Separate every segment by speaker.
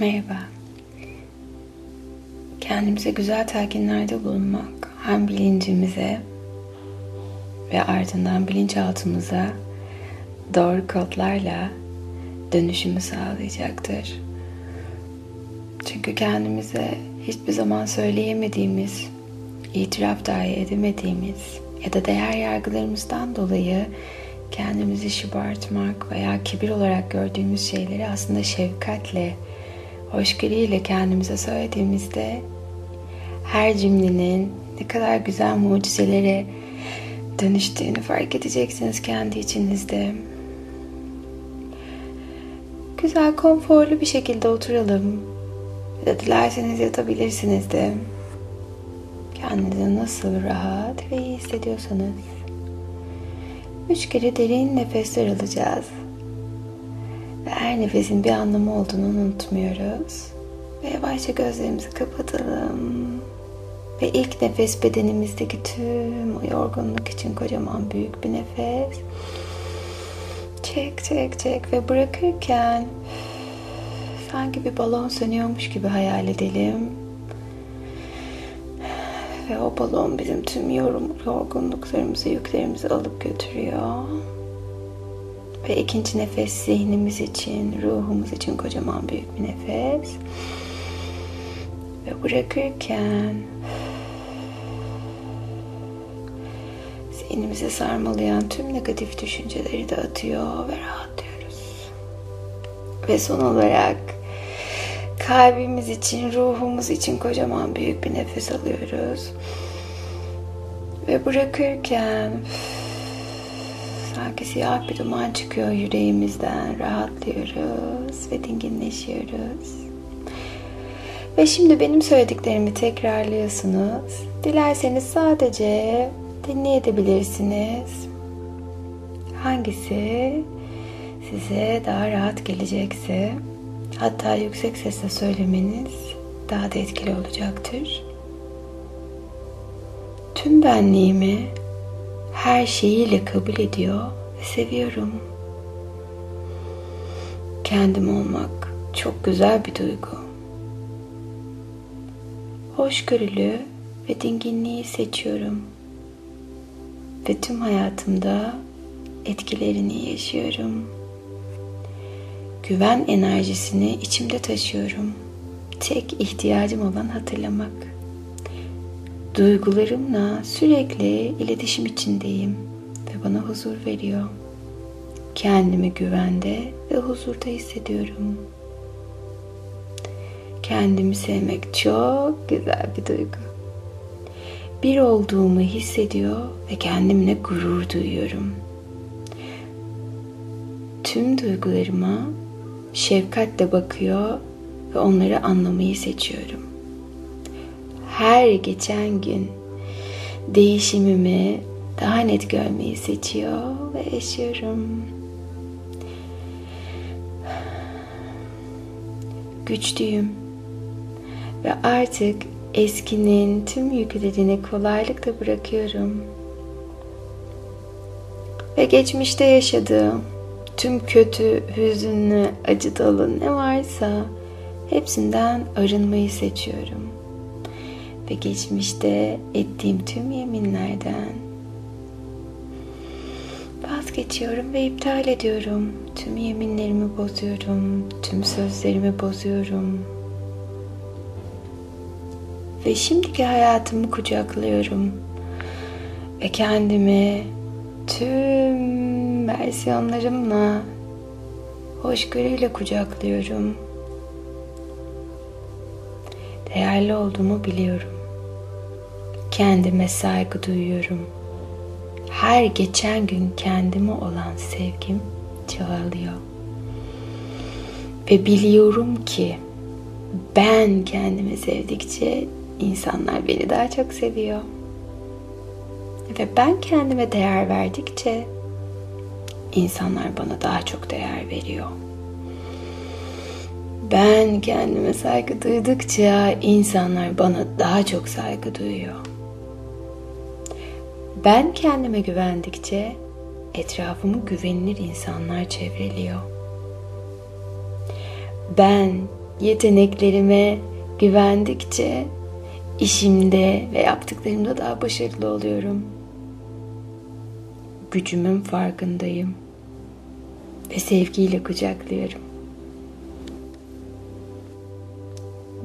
Speaker 1: Merhaba. Kendimize güzel telkinlerde bulunmak hem bilincimize ve ardından bilinçaltımıza doğru kodlarla dönüşümü sağlayacaktır. Çünkü kendimize hiçbir zaman söyleyemediğimiz, itiraf dahi edemediğimiz ya da değer yargılarımızdan dolayı kendimizi şıbartmak veya kibir olarak gördüğümüz şeyleri aslında şefkatle, hoşgörüyle kendimize söylediğimizde her cümlenin ne kadar güzel mucizelere dönüştüğünü fark edeceksiniz kendi içinizde. Güzel, konforlu bir şekilde oturalım. Ya dilerseniz yatabilirsiniz de. Kendinizi nasıl rahat ve iyi hissediyorsanız. Üç kere derin nefesler alacağız. Ve her nefesin bir anlamı olduğunu unutmuyoruz. Ve yavaşça gözlerimizi kapatalım. Ve ilk nefes bedenimizdeki tüm o yorgunluk için kocaman büyük bir nefes. Çek çek çek ve bırakırken sanki bir balon sönüyormuş gibi hayal edelim. Ve o balon bizim tüm yorum, yorgunluklarımızı, yüklerimizi alıp götürüyor. Ve ikinci nefes zihnimiz için, ruhumuz için kocaman büyük bir nefes. Ve bırakırken zihnimizi sarmalayan tüm negatif düşünceleri de atıyor ve rahatlıyoruz. Ve son olarak kalbimiz için, ruhumuz için kocaman büyük bir nefes alıyoruz. Ve bırakırken sanki siyah bir duman çıkıyor yüreğimizden. Rahatlıyoruz ve dinginleşiyoruz. Ve şimdi benim söylediklerimi tekrarlıyorsunuz. Dilerseniz sadece dinleyebilirsiniz. Hangisi size daha rahat gelecekse hatta yüksek sesle söylemeniz daha da etkili olacaktır. Tüm benliğimi her şeyiyle kabul ediyor ve seviyorum. Kendim olmak çok güzel bir duygu. Hoşgörülü ve dinginliği seçiyorum. Ve tüm hayatımda etkilerini yaşıyorum. Güven enerjisini içimde taşıyorum. Tek ihtiyacım olan hatırlamak. Duygularımla sürekli iletişim içindeyim ve bana huzur veriyor. Kendimi güvende ve huzurda hissediyorum. Kendimi sevmek çok güzel bir duygu. Bir olduğumu hissediyor ve kendimle gurur duyuyorum. Tüm duygularıma şefkatle bakıyor ve onları anlamayı seçiyorum. Her geçen gün değişimimi daha net görmeyi seçiyor ve yaşıyorum. Güçlüyüm ve artık eskinin tüm yüklerini kolaylıkla bırakıyorum. Ve geçmişte yaşadığım tüm kötü, hüzünlü, acı dolu ne varsa hepsinden arınmayı seçiyorum. Ve geçmişte ettiğim tüm yeminlerden vazgeçiyorum ve iptal ediyorum. Tüm yeminlerimi bozuyorum, tüm sözlerimi bozuyorum. Ve şimdiki hayatımı kucaklıyorum. Ve kendimi tüm versiyonlarımla hoşgörüyle kucaklıyorum. Değerli olduğumu biliyorum. Kendime saygı duyuyorum. Her geçen gün kendime olan sevgim çoğalıyor. Ve biliyorum ki ben kendimi sevdikçe insanlar beni daha çok seviyor. Ve ben kendime değer verdikçe insanlar bana daha çok değer veriyor. Ben kendime saygı duydukça insanlar bana daha çok saygı duyuyor. Ben kendime güvendikçe etrafımı güvenilir insanlar çevreliyor. Ben yeteneklerime güvendikçe işimde ve yaptıklarımda daha başarılı oluyorum. Gücümün farkındayım ve sevgiyle kucaklıyorum.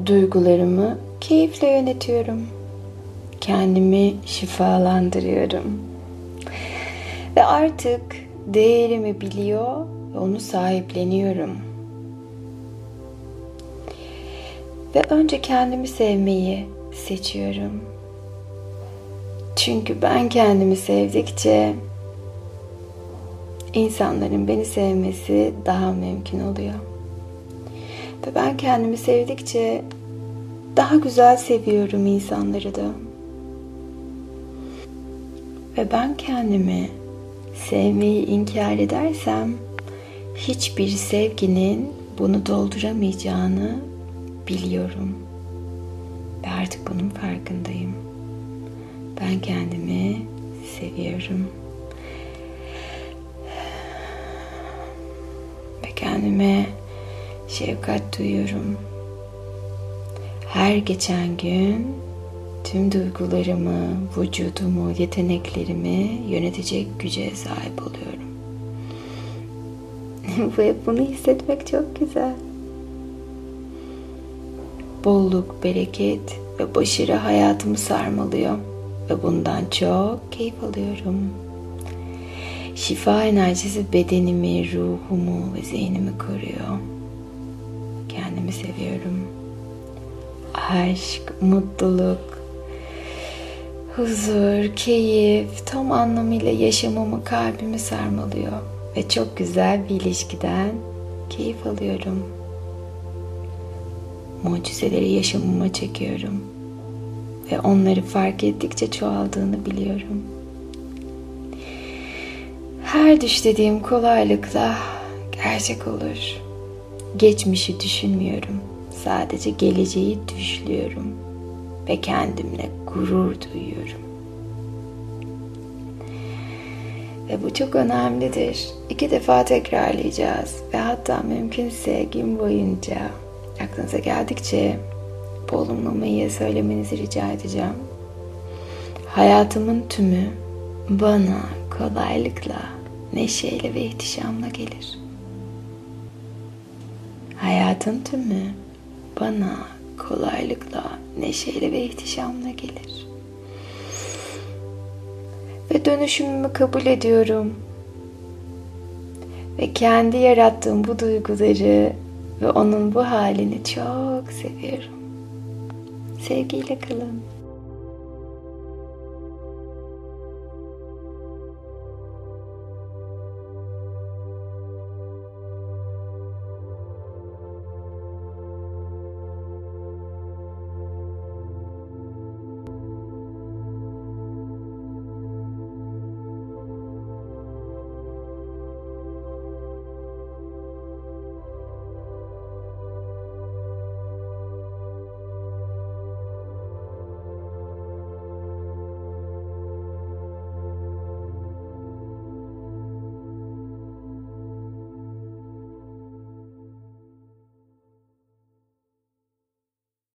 Speaker 1: Duygularımı keyifle yönetiyorum. Kendimi şifalandırıyorum. Ve artık değerimi biliyor ve onu sahipleniyorum. Ve önce kendimi sevmeyi seçiyorum. Çünkü ben kendimi sevdikçe insanların beni sevmesi daha mümkün oluyor. Ve ben kendimi sevdikçe daha güzel seviyorum insanları da. Ve ben kendimi sevmeyi inkar edersem hiçbir sevginin bunu dolduramayacağını biliyorum. Ve artık bunun farkındayım. Ben kendimi seviyorum. Ve kendime şefkat duyuyorum. Her geçen gün tüm duygularımı, vücudumu, yeteneklerimi yönetecek güce sahip oluyorum. Ve bunu hissetmek çok güzel. Bolluk, bereket ve başarı hayatımı sarmalıyor ve bundan çok keyif alıyorum. Şifa enerjisi bedenimi, ruhumu ve zihnimi koruyor. Kendimi seviyorum. Aşk, mutluluk, huzur, keyif tam anlamıyla yaşamımı, kalbimi sarmalıyor. Ve çok güzel bir ilişkiden keyif alıyorum. Mucizeleri yaşamıma çekiyorum. Ve onları fark ettikçe çoğaldığını biliyorum. Her düş dediğim kolaylıkla gerçek olur. Geçmişi düşünmüyorum. Sadece geleceği düşlüyorum ve kendimle gurur duyuyorum. Ve bu çok önemlidir. İki defa tekrarlayacağız ve hatta mümkünse gün boyunca aklınıza geldikçe bu olumlamayı söylemenizi rica edeceğim. Hayatımın tümü bana kolaylıkla, neşeyle ve ihtişamla gelir. Hayatın tümü bana kolaylıkla, neşeyle ve ihtişamla gelir. Ve dönüşümümü kabul ediyorum. Ve kendi yarattığım bu duyguları ve onun bu halini çok seviyorum. Sevgiyle kalın.